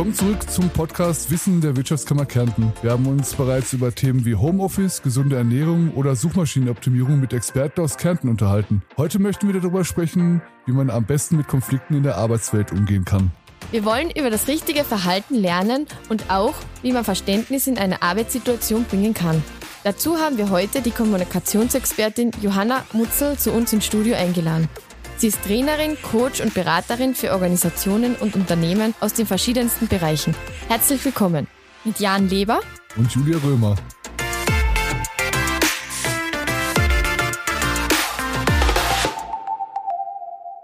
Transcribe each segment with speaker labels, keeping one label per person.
Speaker 1: Willkommen zurück zum Podcast Wissen der Wirtschaftskammer Kärnten. Wir haben uns bereits über Themen wie Homeoffice, gesunde Ernährung oder Suchmaschinenoptimierung mit Experten aus Kärnten unterhalten. Heute möchten wir darüber sprechen, wie man am besten mit Konflikten in der Arbeitswelt umgehen kann.
Speaker 2: Wir wollen über das richtige Verhalten lernen und auch, wie man Verständnis in eine Arbeitssituation bringen kann. Dazu haben wir heute die Kommunikationsexpertin Johanna Mutzel zu uns ins Studio eingeladen. Sie ist Trainerin, Coach und Beraterin für Organisationen und Unternehmen aus den verschiedensten Bereichen. Herzlich willkommen mit Jan Leber
Speaker 1: und Julia Römer.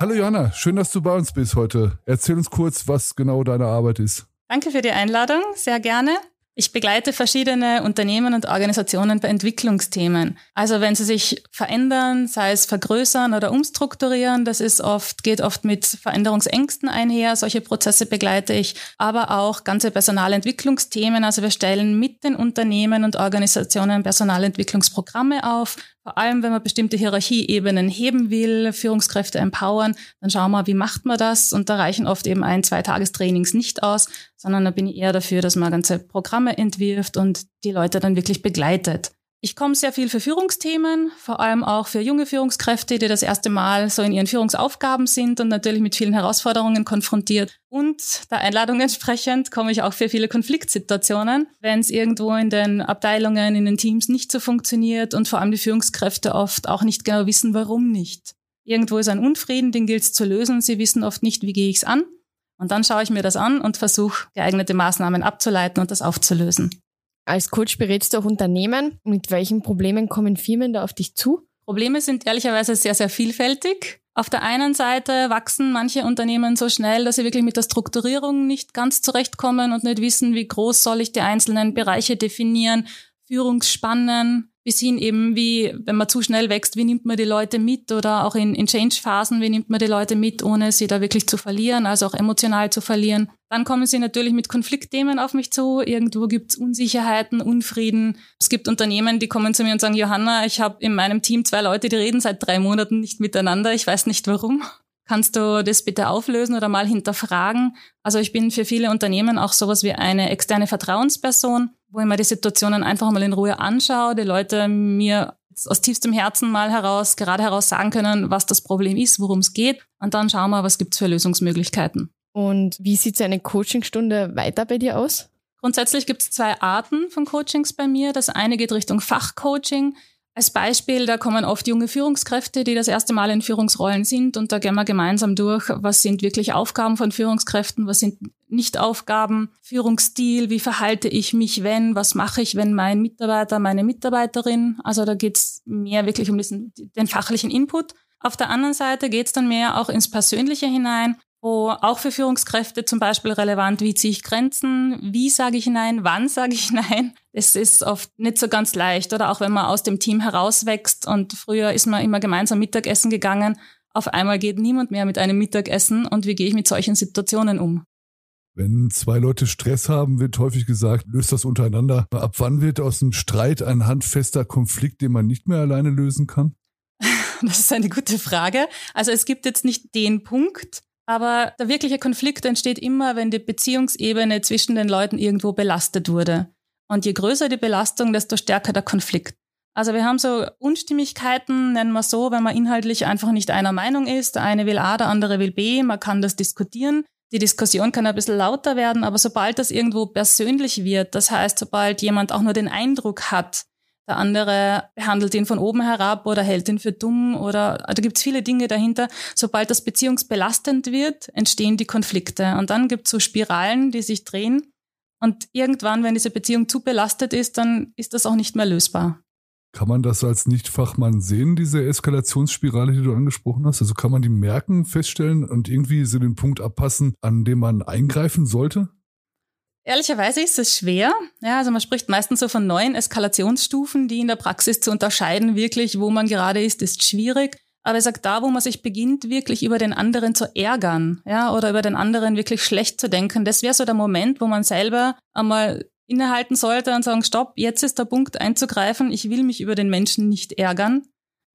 Speaker 1: Hallo Johanna, schön, dass du bei uns bist heute. Erzähl uns kurz, was genau deine Arbeit ist.
Speaker 3: Danke für die Einladung, sehr gerne. Ich begleite verschiedene Unternehmen und Organisationen bei Entwicklungsthemen. Also wenn sie sich verändern, sei es vergrößern oder umstrukturieren, das ist oft, geht oft mit Veränderungsängsten einher. Solche Prozesse begleite ich, aber auch ganze Personalentwicklungsthemen. Also wir stellen mit den Unternehmen und Organisationen Personalentwicklungsprogramme auf, vor allem, wenn man bestimmte Hierarchieebenen heben will, Führungskräfte empowern, dann schauen wir, wie macht man das? Und da reichen oft eben ein, zwei Tagestrainings nicht aus, sondern da bin ich eher dafür, dass man ganze Programme entwirft und die Leute dann wirklich begleitet. Ich komme sehr viel für Führungsthemen, vor allem auch für junge Führungskräfte, die das erste Mal so in ihren Führungsaufgaben sind und natürlich mit vielen Herausforderungen konfrontiert. Und der Einladung entsprechend komme ich auch für viele Konfliktsituationen, wenn es irgendwo in den Abteilungen, in den Teams nicht so funktioniert und vor allem die Führungskräfte oft auch nicht genau wissen, warum nicht. Irgendwo ist ein Unfrieden, den gilt es zu lösen. Sie wissen oft nicht, wie gehe ich es an. Und dann schaue ich mir das an und versuche, geeignete Maßnahmen abzuleiten und das aufzulösen.
Speaker 2: Als Coach berätst du auch Unternehmen. Mit welchen Problemen kommen Firmen da auf dich zu?
Speaker 3: Probleme sind ehrlicherweise sehr, sehr vielfältig. Auf der einen Seite wachsen manche Unternehmen so schnell, dass sie wirklich mit der Strukturierung nicht ganz zurechtkommen und nicht wissen, wie groß soll ich die einzelnen Bereiche definieren, Führungsspannen, bis hin eben wie, wenn man zu schnell wächst, wie nimmt man die Leute mit oder auch in, in Change-Phasen, wie nimmt man die Leute mit, ohne sie da wirklich zu verlieren, also auch emotional zu verlieren. Dann kommen sie natürlich mit Konfliktthemen auf mich zu. Irgendwo gibt es Unsicherheiten, Unfrieden. Es gibt Unternehmen, die kommen zu mir und sagen, Johanna, ich habe in meinem Team zwei Leute, die reden seit drei Monaten nicht miteinander. Ich weiß nicht warum. Kannst du das bitte auflösen oder mal hinterfragen? Also ich bin für viele Unternehmen auch sowas wie eine externe Vertrauensperson, wo ich mir die Situationen einfach mal in Ruhe anschaue, die Leute mir aus tiefstem Herzen mal heraus, gerade heraus sagen können, was das Problem ist, worum es geht. Und dann schauen wir, was gibt's für Lösungsmöglichkeiten.
Speaker 2: Und wie sieht so eine Coachingstunde weiter bei dir aus?
Speaker 3: Grundsätzlich gibt es zwei Arten von Coachings bei mir. Das eine geht Richtung Fachcoaching. Als Beispiel, da kommen oft junge Führungskräfte, die das erste Mal in Führungsrollen sind und da gehen wir gemeinsam durch, was sind wirklich Aufgaben von Führungskräften, was sind Nicht-Aufgaben, Führungsstil, wie verhalte ich mich, wenn, was mache ich, wenn mein Mitarbeiter, meine Mitarbeiterin, also da geht's mehr wirklich um diesen, den fachlichen Input. Auf der anderen Seite geht's dann mehr auch ins Persönliche hinein wo auch für Führungskräfte zum Beispiel relevant, wie ziehe ich Grenzen, wie sage ich Nein, wann sage ich Nein. Es ist oft nicht so ganz leicht oder auch wenn man aus dem Team herauswächst und früher ist man immer gemeinsam Mittagessen gegangen, auf einmal geht niemand mehr mit einem Mittagessen und wie gehe ich mit solchen Situationen um?
Speaker 1: Wenn zwei Leute Stress haben, wird häufig gesagt, löst das untereinander. Ab wann wird aus einem Streit ein handfester Konflikt, den man nicht mehr alleine lösen kann?
Speaker 3: Das ist eine gute Frage. Also es gibt jetzt nicht den Punkt, aber der wirkliche Konflikt entsteht immer, wenn die Beziehungsebene zwischen den Leuten irgendwo belastet wurde. Und je größer die Belastung, desto stärker der Konflikt. Also wir haben so Unstimmigkeiten, nennen wir so, wenn man inhaltlich einfach nicht einer Meinung ist. Der eine will A, der andere will B, man kann das diskutieren. Die Diskussion kann ein bisschen lauter werden, aber sobald das irgendwo persönlich wird, das heißt, sobald jemand auch nur den Eindruck hat, der andere behandelt ihn von oben herab oder hält ihn für dumm oder da gibt es viele Dinge dahinter. Sobald das beziehungsbelastend wird, entstehen die Konflikte. Und dann gibt es so Spiralen, die sich drehen. Und irgendwann, wenn diese Beziehung zu belastet ist, dann ist das auch nicht mehr lösbar.
Speaker 1: Kann man das als Nichtfachmann sehen, diese Eskalationsspirale, die du angesprochen hast? Also kann man die merken, feststellen und irgendwie so den Punkt abpassen, an dem man eingreifen sollte?
Speaker 3: Ehrlicherweise ist es schwer. Ja, also man spricht meistens so von neuen Eskalationsstufen, die in der Praxis zu unterscheiden, wirklich, wo man gerade ist, ist schwierig. Aber ich sage, da, wo man sich beginnt, wirklich über den anderen zu ärgern, ja, oder über den anderen wirklich schlecht zu denken, das wäre so der Moment, wo man selber einmal innehalten sollte und sagen, stopp, jetzt ist der Punkt einzugreifen, ich will mich über den Menschen nicht ärgern.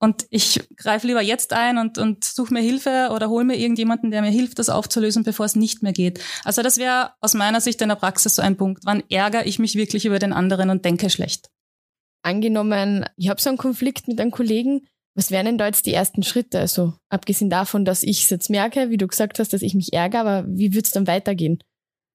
Speaker 3: Und ich greife lieber jetzt ein und, und suche mir Hilfe oder hole mir irgendjemanden, der mir hilft, das aufzulösen, bevor es nicht mehr geht. Also das wäre aus meiner Sicht in der Praxis so ein Punkt. Wann ärgere ich mich wirklich über den anderen und denke schlecht?
Speaker 2: Angenommen, ich habe so einen Konflikt mit einem Kollegen. Was wären denn da jetzt die ersten Schritte? Also abgesehen davon, dass ich es jetzt merke, wie du gesagt hast, dass ich mich ärgere, aber wie wird es dann weitergehen?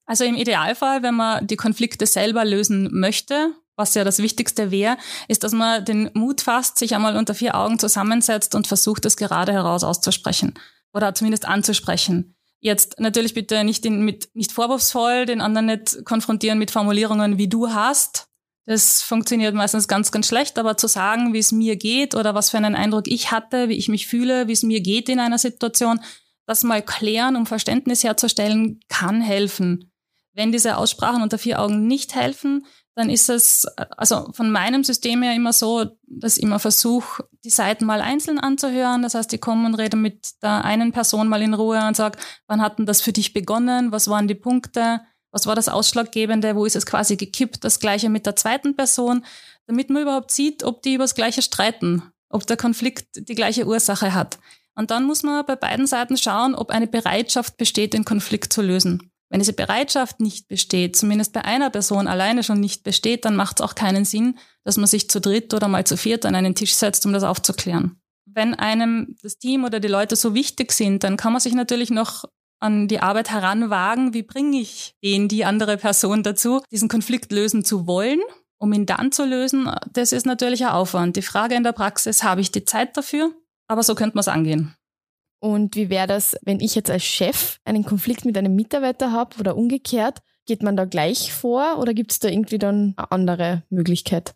Speaker 3: Also im Idealfall, wenn man die Konflikte selber lösen möchte, was ja das Wichtigste wäre, ist, dass man den Mut fasst, sich einmal unter vier Augen zusammensetzt und versucht, es gerade heraus auszusprechen oder zumindest anzusprechen. Jetzt natürlich bitte nicht, in, mit, nicht vorwurfsvoll, den anderen nicht konfrontieren mit Formulierungen, wie du hast. Das funktioniert meistens ganz, ganz schlecht, aber zu sagen, wie es mir geht oder was für einen Eindruck ich hatte, wie ich mich fühle, wie es mir geht in einer Situation, das mal klären, um Verständnis herzustellen, kann helfen. Wenn diese Aussprachen unter vier Augen nicht helfen, dann ist es also von meinem System her immer so, dass ich immer versuche, die Seiten mal einzeln anzuhören. Das heißt, ich komme und rede mit der einen Person mal in Ruhe und sage, wann hat denn das für dich begonnen? Was waren die Punkte? Was war das Ausschlaggebende? Wo ist es quasi gekippt? Das gleiche mit der zweiten Person, damit man überhaupt sieht, ob die über das Gleiche streiten, ob der Konflikt die gleiche Ursache hat. Und dann muss man bei beiden Seiten schauen, ob eine Bereitschaft besteht, den Konflikt zu lösen. Wenn diese Bereitschaft nicht besteht, zumindest bei einer Person alleine schon nicht besteht, dann macht es auch keinen Sinn, dass man sich zu dritt oder mal zu viert an einen Tisch setzt, um das aufzuklären. Wenn einem das Team oder die Leute so wichtig sind, dann kann man sich natürlich noch an die Arbeit heranwagen, wie bringe ich den, die andere Person dazu, diesen Konflikt lösen zu wollen, um ihn dann zu lösen. Das ist natürlich ein Aufwand. Die Frage in der Praxis, habe ich die Zeit dafür? Aber so könnte man es angehen.
Speaker 2: Und wie wäre das, wenn ich jetzt als Chef einen Konflikt mit einem Mitarbeiter habe oder umgekehrt? Geht man da gleich vor oder gibt es da irgendwie dann eine andere Möglichkeit?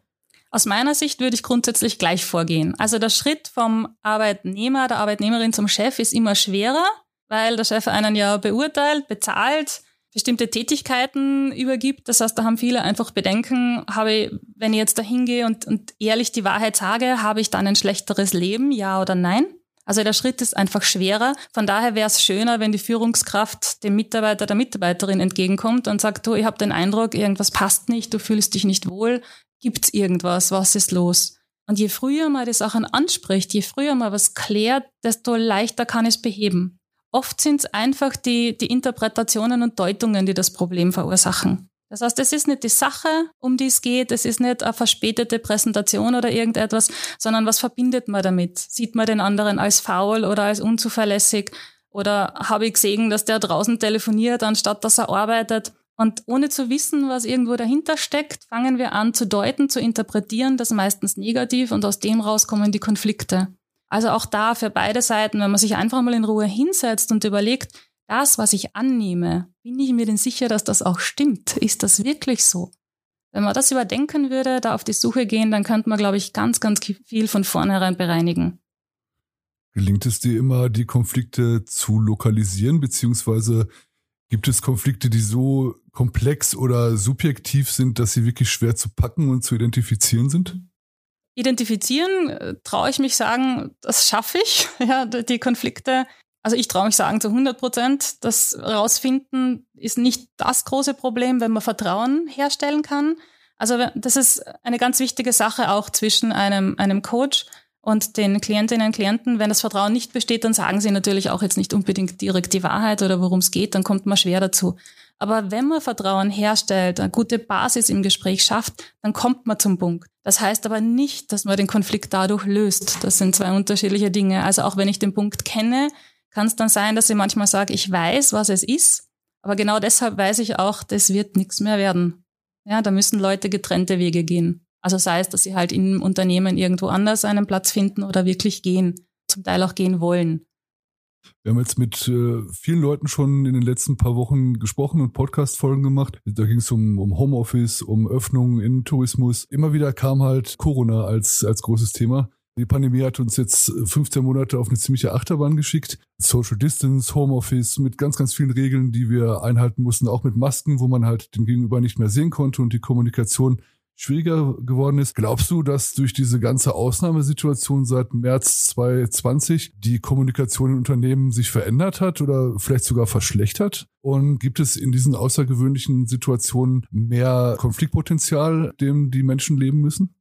Speaker 3: Aus meiner Sicht würde ich grundsätzlich gleich vorgehen. Also der Schritt vom Arbeitnehmer, der Arbeitnehmerin zum Chef ist immer schwerer, weil der Chef einen ja beurteilt, bezahlt, bestimmte Tätigkeiten übergibt. Das heißt, da haben viele einfach Bedenken, habe ich, wenn ich jetzt da hingehe und, und ehrlich die Wahrheit sage, habe ich dann ein schlechteres Leben, ja oder nein? Also der Schritt ist einfach schwerer. Von daher wäre es schöner, wenn die Führungskraft dem Mitarbeiter, der Mitarbeiterin entgegenkommt und sagt, du, ich habe den Eindruck, irgendwas passt nicht, du fühlst dich nicht wohl, gibt's irgendwas, was ist los? Und je früher man die Sachen anspricht, je früher man was klärt, desto leichter kann es beheben. Oft sind es einfach die, die Interpretationen und Deutungen, die das Problem verursachen. Das heißt, es ist nicht die Sache, um die es geht, es ist nicht eine verspätete Präsentation oder irgendetwas, sondern was verbindet man damit? Sieht man den anderen als faul oder als unzuverlässig? Oder habe ich gesehen, dass der draußen telefoniert, anstatt dass er arbeitet? Und ohne zu wissen, was irgendwo dahinter steckt, fangen wir an zu deuten, zu interpretieren, das meistens negativ und aus dem raus kommen die Konflikte. Also auch da für beide Seiten, wenn man sich einfach mal in Ruhe hinsetzt und überlegt, das, was ich annehme, bin ich mir denn sicher, dass das auch stimmt? Ist das wirklich so? Wenn man das überdenken würde, da auf die Suche gehen, dann könnte man, glaube ich, ganz, ganz viel von vornherein bereinigen.
Speaker 1: Gelingt es dir immer, die Konflikte zu lokalisieren, beziehungsweise gibt es Konflikte, die so komplex oder subjektiv sind, dass sie wirklich schwer zu packen und zu identifizieren sind?
Speaker 3: Identifizieren, äh, traue ich mich sagen, das schaffe ich, ja, die Konflikte also ich traue mich sagen zu 100 Prozent, das rausfinden ist nicht das große Problem, wenn man Vertrauen herstellen kann. Also das ist eine ganz wichtige Sache auch zwischen einem, einem Coach und den Klientinnen und Klienten. Wenn das Vertrauen nicht besteht, dann sagen sie natürlich auch jetzt nicht unbedingt direkt die Wahrheit oder worum es geht, dann kommt man schwer dazu. Aber wenn man Vertrauen herstellt, eine gute Basis im Gespräch schafft, dann kommt man zum Punkt. Das heißt aber nicht, dass man den Konflikt dadurch löst. Das sind zwei unterschiedliche Dinge. Also auch wenn ich den Punkt kenne, kann es dann sein, dass ich manchmal sage, ich weiß, was es ist, aber genau deshalb weiß ich auch, das wird nichts mehr werden. Ja, da müssen Leute getrennte Wege gehen. Also sei es, dass sie halt im Unternehmen irgendwo anders einen Platz finden oder wirklich gehen, zum Teil auch gehen wollen.
Speaker 1: Wir haben jetzt mit äh, vielen Leuten schon in den letzten paar Wochen gesprochen und Podcast-Folgen gemacht. Da ging es um, um Homeoffice, um Öffnungen in Tourismus. Immer wieder kam halt Corona als, als großes Thema. Die Pandemie hat uns jetzt 15 Monate auf eine ziemliche Achterbahn geschickt. Social Distance, Homeoffice mit ganz, ganz vielen Regeln, die wir einhalten mussten, auch mit Masken, wo man halt den Gegenüber nicht mehr sehen konnte und die Kommunikation schwieriger geworden ist. Glaubst du, dass durch diese ganze Ausnahmesituation seit März 2020 die Kommunikation in Unternehmen sich verändert hat oder vielleicht sogar verschlechtert? Und gibt es in diesen außergewöhnlichen Situationen mehr Konfliktpotenzial, dem die Menschen leben müssen?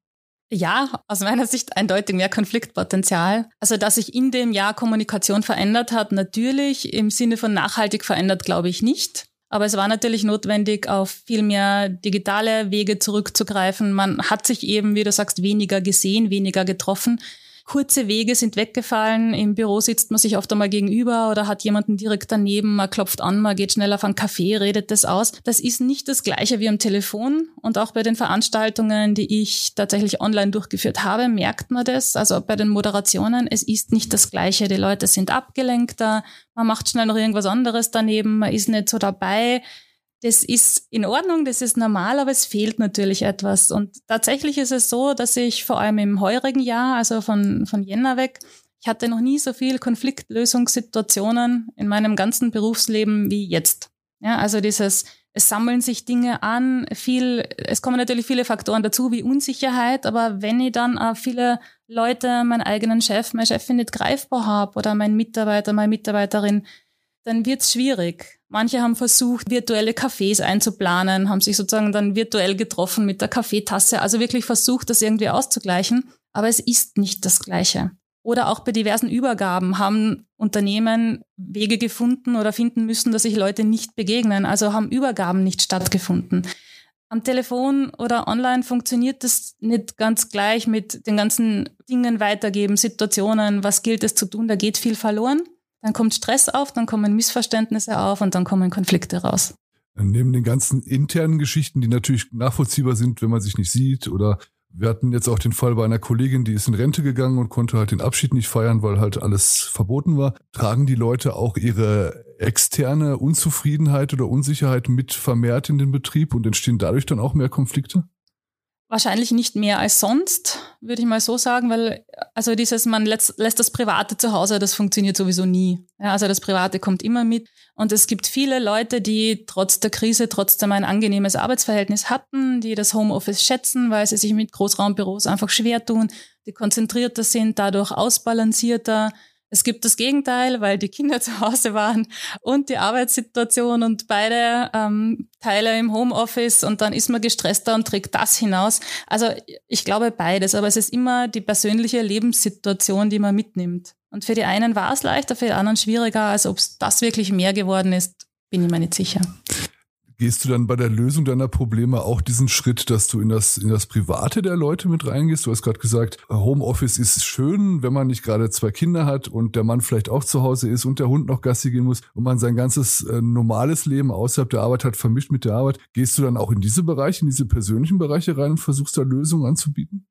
Speaker 3: Ja, aus meiner Sicht eindeutig mehr Konfliktpotenzial. Also, dass sich in dem Jahr Kommunikation verändert hat, natürlich im Sinne von nachhaltig verändert, glaube ich nicht. Aber es war natürlich notwendig, auf viel mehr digitale Wege zurückzugreifen. Man hat sich eben, wie du sagst, weniger gesehen, weniger getroffen. Kurze Wege sind weggefallen. Im Büro sitzt man sich oft einmal gegenüber oder hat jemanden direkt daneben. Man klopft an, man geht schnell auf einen Kaffee, redet das aus. Das ist nicht das Gleiche wie am Telefon. Und auch bei den Veranstaltungen, die ich tatsächlich online durchgeführt habe, merkt man das. Also bei den Moderationen, es ist nicht das Gleiche. Die Leute sind abgelenkter. Man macht schnell noch irgendwas anderes daneben. Man ist nicht so dabei das ist in Ordnung, das ist normal, aber es fehlt natürlich etwas. Und tatsächlich ist es so, dass ich vor allem im heurigen Jahr, also von, von Jänner weg, ich hatte noch nie so viel Konfliktlösungssituationen in meinem ganzen Berufsleben wie jetzt. Ja, also dieses, es sammeln sich Dinge an, viel, es kommen natürlich viele Faktoren dazu, wie Unsicherheit, aber wenn ich dann auch viele Leute, meinen eigenen Chef, meine Chefin nicht greifbar habe oder mein Mitarbeiter, meine Mitarbeiterin, dann wird's schwierig. Manche haben versucht, virtuelle Cafés einzuplanen, haben sich sozusagen dann virtuell getroffen mit der Kaffeetasse, also wirklich versucht, das irgendwie auszugleichen. Aber es ist nicht das Gleiche. Oder auch bei diversen Übergaben haben Unternehmen Wege gefunden oder finden müssen, dass sich Leute nicht begegnen. Also haben Übergaben nicht stattgefunden. Am Telefon oder online funktioniert das nicht ganz gleich mit den ganzen Dingen weitergeben, Situationen, was gilt es zu tun, da geht viel verloren. Dann kommt Stress auf, dann kommen Missverständnisse auf und dann kommen Konflikte raus.
Speaker 1: Neben den ganzen internen Geschichten, die natürlich nachvollziehbar sind, wenn man sich nicht sieht oder wir hatten jetzt auch den Fall bei einer Kollegin, die ist in Rente gegangen und konnte halt den Abschied nicht feiern, weil halt alles verboten war. Tragen die Leute auch ihre externe Unzufriedenheit oder Unsicherheit mit vermehrt in den Betrieb und entstehen dadurch dann auch mehr Konflikte?
Speaker 3: Wahrscheinlich nicht mehr als sonst, würde ich mal so sagen, weil also dieses, man lässt, lässt das Private zu Hause, das funktioniert sowieso nie. Ja, also das Private kommt immer mit. Und es gibt viele Leute, die trotz der Krise trotzdem ein angenehmes Arbeitsverhältnis hatten, die das Homeoffice schätzen, weil sie sich mit Großraumbüros einfach schwer tun, die konzentrierter sind, dadurch ausbalancierter, es gibt das Gegenteil, weil die Kinder zu Hause waren und die Arbeitssituation und beide ähm, Teile im Homeoffice und dann ist man gestresster und trägt das hinaus. Also ich glaube beides, aber es ist immer die persönliche Lebenssituation, die man mitnimmt. Und für die einen war es leichter, für die anderen schwieriger. Also ob es das wirklich mehr geworden ist, bin ich mir nicht sicher.
Speaker 1: Gehst du dann bei der Lösung deiner Probleme auch diesen Schritt, dass du in das, in das Private der Leute mit reingehst? Du hast gerade gesagt, Homeoffice ist schön, wenn man nicht gerade zwei Kinder hat und der Mann vielleicht auch zu Hause ist und der Hund noch Gassi gehen muss und man sein ganzes äh, normales Leben außerhalb der Arbeit hat, vermischt mit der Arbeit. Gehst du dann auch in diese Bereiche, in diese persönlichen Bereiche rein und versuchst da Lösungen anzubieten?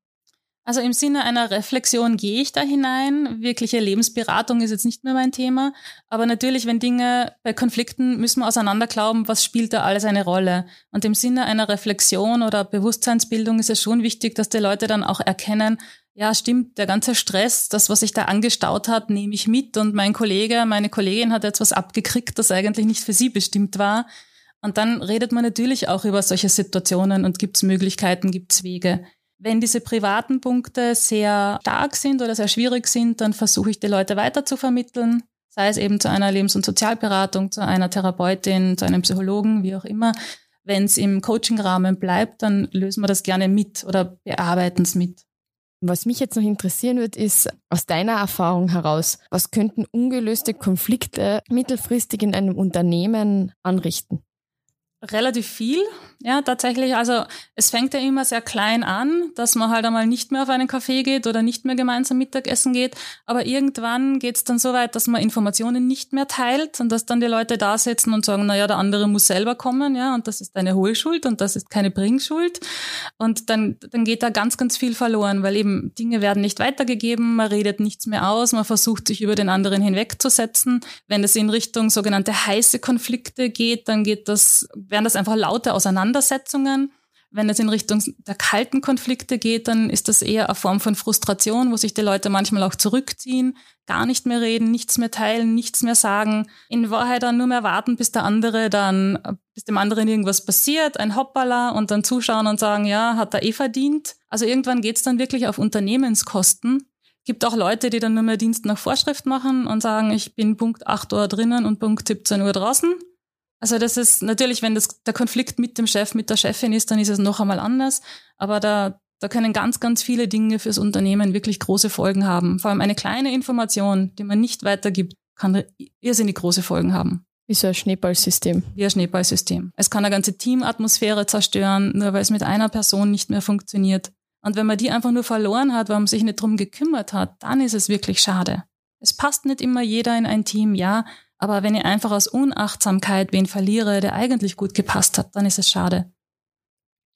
Speaker 3: Also im Sinne einer Reflexion gehe ich da hinein. Wirkliche Lebensberatung ist jetzt nicht mehr mein Thema. Aber natürlich, wenn Dinge bei Konflikten müssen wir auseinanderglauben, was spielt da alles eine Rolle. Und im Sinne einer Reflexion oder Bewusstseinsbildung ist es schon wichtig, dass die Leute dann auch erkennen, ja, stimmt, der ganze Stress, das, was sich da angestaut hat, nehme ich mit. Und mein Kollege, meine Kollegin hat jetzt was abgekriegt, das eigentlich nicht für sie bestimmt war. Und dann redet man natürlich auch über solche Situationen und gibt es Möglichkeiten, gibt es Wege. Wenn diese privaten Punkte sehr stark sind oder sehr schwierig sind, dann versuche ich die Leute weiter zu vermitteln, sei es eben zu einer Lebens- und Sozialberatung, zu einer Therapeutin, zu einem Psychologen, wie auch immer. Wenn es im Coaching-Rahmen bleibt, dann lösen wir das gerne mit oder bearbeiten es mit.
Speaker 2: Was mich jetzt noch interessieren wird, ist aus deiner Erfahrung heraus, was könnten ungelöste Konflikte mittelfristig in einem Unternehmen anrichten?
Speaker 3: Relativ viel, ja, tatsächlich. Also es fängt ja immer sehr klein an, dass man halt einmal nicht mehr auf einen Café geht oder nicht mehr gemeinsam Mittagessen geht. Aber irgendwann geht es dann so weit, dass man Informationen nicht mehr teilt und dass dann die Leute da sitzen und sagen, naja, der andere muss selber kommen, ja, und das ist eine Hohlschuld und das ist keine Bringschuld. Und dann, dann geht da ganz, ganz viel verloren, weil eben Dinge werden nicht weitergegeben, man redet nichts mehr aus, man versucht sich über den anderen hinwegzusetzen. Wenn es in Richtung sogenannte heiße Konflikte geht, dann geht das, werden das einfach laute Auseinander Auseinandersetzungen. Wenn es in Richtung der kalten Konflikte geht, dann ist das eher eine Form von Frustration, wo sich die Leute manchmal auch zurückziehen, gar nicht mehr reden, nichts mehr teilen, nichts mehr sagen. In Wahrheit dann nur mehr warten, bis der andere dann, bis dem anderen irgendwas passiert, ein Hoppala und dann zuschauen und sagen, ja, hat er eh verdient. Also irgendwann geht's dann wirklich auf Unternehmenskosten. Gibt auch Leute, die dann nur mehr Dienst nach Vorschrift machen und sagen, ich bin Punkt 8 Uhr drinnen und Punkt 17 Uhr draußen. Also das ist natürlich, wenn das der Konflikt mit dem Chef, mit der Chefin ist, dann ist es noch einmal anders. Aber da Da können ganz, ganz viele Dinge fürs Unternehmen wirklich große Folgen haben. Vor allem eine kleine Information, die man nicht weitergibt, kann irrsinnig große Folgen haben.
Speaker 2: Wie so ein Schneeballsystem.
Speaker 3: Wie ein Schneeballsystem. Es kann eine ganze Teamatmosphäre zerstören, nur weil es mit einer Person nicht mehr funktioniert. Und wenn man die einfach nur verloren hat, weil man sich nicht drum gekümmert hat, dann ist es wirklich schade. Es passt nicht immer jeder in ein Team, ja, aber wenn ich einfach aus Unachtsamkeit wen verliere, der eigentlich gut gepasst hat, dann ist es schade.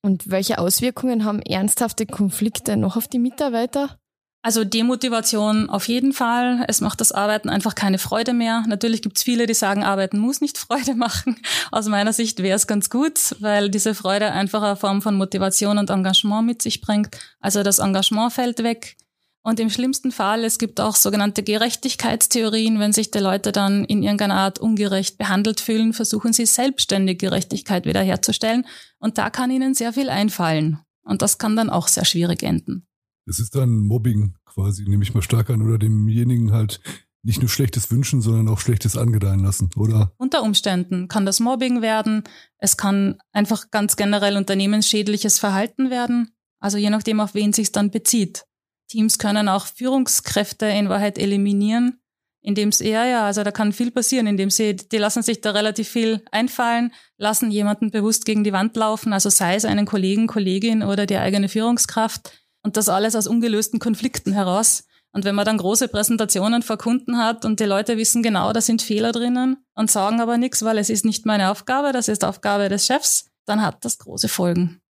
Speaker 2: Und welche Auswirkungen haben ernsthafte Konflikte noch auf die Mitarbeiter?
Speaker 3: Also Demotivation auf jeden Fall. Es macht das Arbeiten einfach keine Freude mehr. Natürlich gibt es viele, die sagen, Arbeiten muss nicht Freude machen. Aus meiner Sicht wäre es ganz gut, weil diese Freude einfach eine Form von Motivation und Engagement mit sich bringt. Also das Engagement fällt weg. Und im schlimmsten Fall, es gibt auch sogenannte Gerechtigkeitstheorien, wenn sich die Leute dann in irgendeiner Art ungerecht behandelt fühlen, versuchen sie selbstständig Gerechtigkeit wiederherzustellen. Und da kann ihnen sehr viel einfallen. Und das kann dann auch sehr schwierig enden.
Speaker 1: Das ist dann Mobbing quasi, nehme ich mal stark an, oder demjenigen halt nicht nur Schlechtes wünschen, sondern auch Schlechtes angedeihen lassen, oder?
Speaker 3: Unter Umständen kann das Mobbing werden. Es kann einfach ganz generell unternehmensschädliches Verhalten werden. Also je nachdem, auf wen sich dann bezieht. Teams können auch Führungskräfte in Wahrheit eliminieren, indem sie, ja, ja, also da kann viel passieren, indem sie, die lassen sich da relativ viel einfallen, lassen jemanden bewusst gegen die Wand laufen, also sei es einen Kollegen, Kollegin oder die eigene Führungskraft und das alles aus ungelösten Konflikten heraus. Und wenn man dann große Präsentationen vor Kunden hat und die Leute wissen genau, da sind Fehler drinnen und sagen aber nichts, weil es ist nicht meine Aufgabe, das ist Aufgabe des Chefs, dann hat das große Folgen.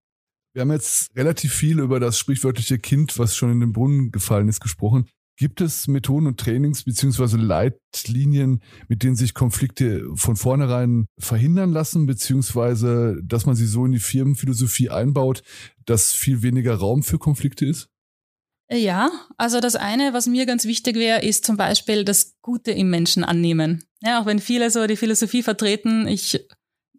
Speaker 1: Wir haben jetzt relativ viel über das sprichwörtliche Kind, was schon in den Brunnen gefallen ist, gesprochen. Gibt es Methoden und Trainings beziehungsweise Leitlinien, mit denen sich Konflikte von vornherein verhindern lassen, beziehungsweise dass man sie so in die Firmenphilosophie einbaut, dass viel weniger Raum für Konflikte ist?
Speaker 3: Ja, also das eine, was mir ganz wichtig wäre, ist zum Beispiel das Gute im Menschen annehmen. Ja, auch wenn viele so die Philosophie vertreten, ich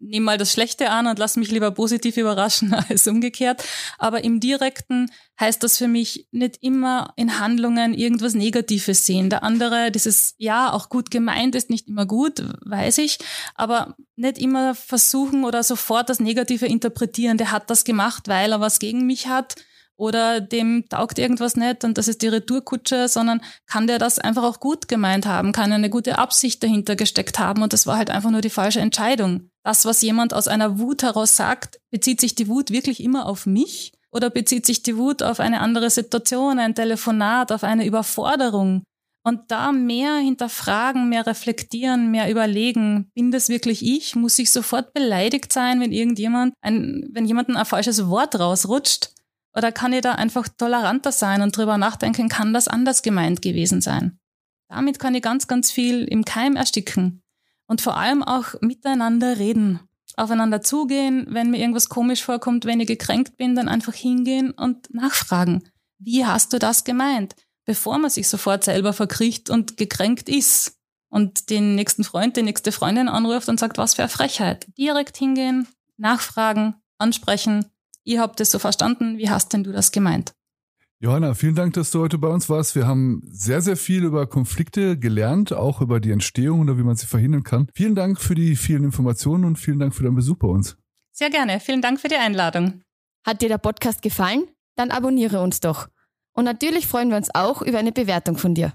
Speaker 3: nehme mal das Schlechte an und lass mich lieber positiv überraschen als umgekehrt. Aber im Direkten heißt das für mich nicht immer in Handlungen irgendwas Negatives sehen. Der andere, dieses Ja, auch gut gemeint ist nicht immer gut, weiß ich, aber nicht immer versuchen oder sofort das Negative interpretieren. Der hat das gemacht, weil er was gegen mich hat oder dem taugt irgendwas nicht und das ist die Retourkutsche, sondern kann der das einfach auch gut gemeint haben, kann eine gute Absicht dahinter gesteckt haben und das war halt einfach nur die falsche Entscheidung. Das, was jemand aus einer Wut heraus sagt, bezieht sich die Wut wirklich immer auf mich oder bezieht sich die Wut auf eine andere Situation, ein Telefonat, auf eine Überforderung? Und da mehr hinterfragen, mehr reflektieren, mehr überlegen, bin das wirklich ich? Muss ich sofort beleidigt sein, wenn irgendjemand, ein, wenn jemandem ein falsches Wort rausrutscht? Oder kann ich da einfach toleranter sein und drüber nachdenken, kann das anders gemeint gewesen sein? Damit kann ich ganz, ganz viel im Keim ersticken. Und vor allem auch miteinander reden. Aufeinander zugehen, wenn mir irgendwas komisch vorkommt, wenn ich gekränkt bin, dann einfach hingehen und nachfragen. Wie hast du das gemeint? Bevor man sich sofort selber verkriecht und gekränkt ist und den nächsten Freund, die nächste Freundin anruft und sagt, was für eine Frechheit. Direkt hingehen, nachfragen, ansprechen ihr habt es so verstanden, wie hast denn du das gemeint?
Speaker 1: Johanna, vielen Dank, dass du heute bei uns warst. Wir haben sehr, sehr viel über Konflikte gelernt, auch über die Entstehung oder wie man sie verhindern kann. Vielen Dank für die vielen Informationen und vielen Dank für deinen Besuch bei uns.
Speaker 3: Sehr gerne. Vielen Dank für die Einladung.
Speaker 2: Hat dir der Podcast gefallen? Dann abonniere uns doch. Und natürlich freuen wir uns auch über eine Bewertung von dir.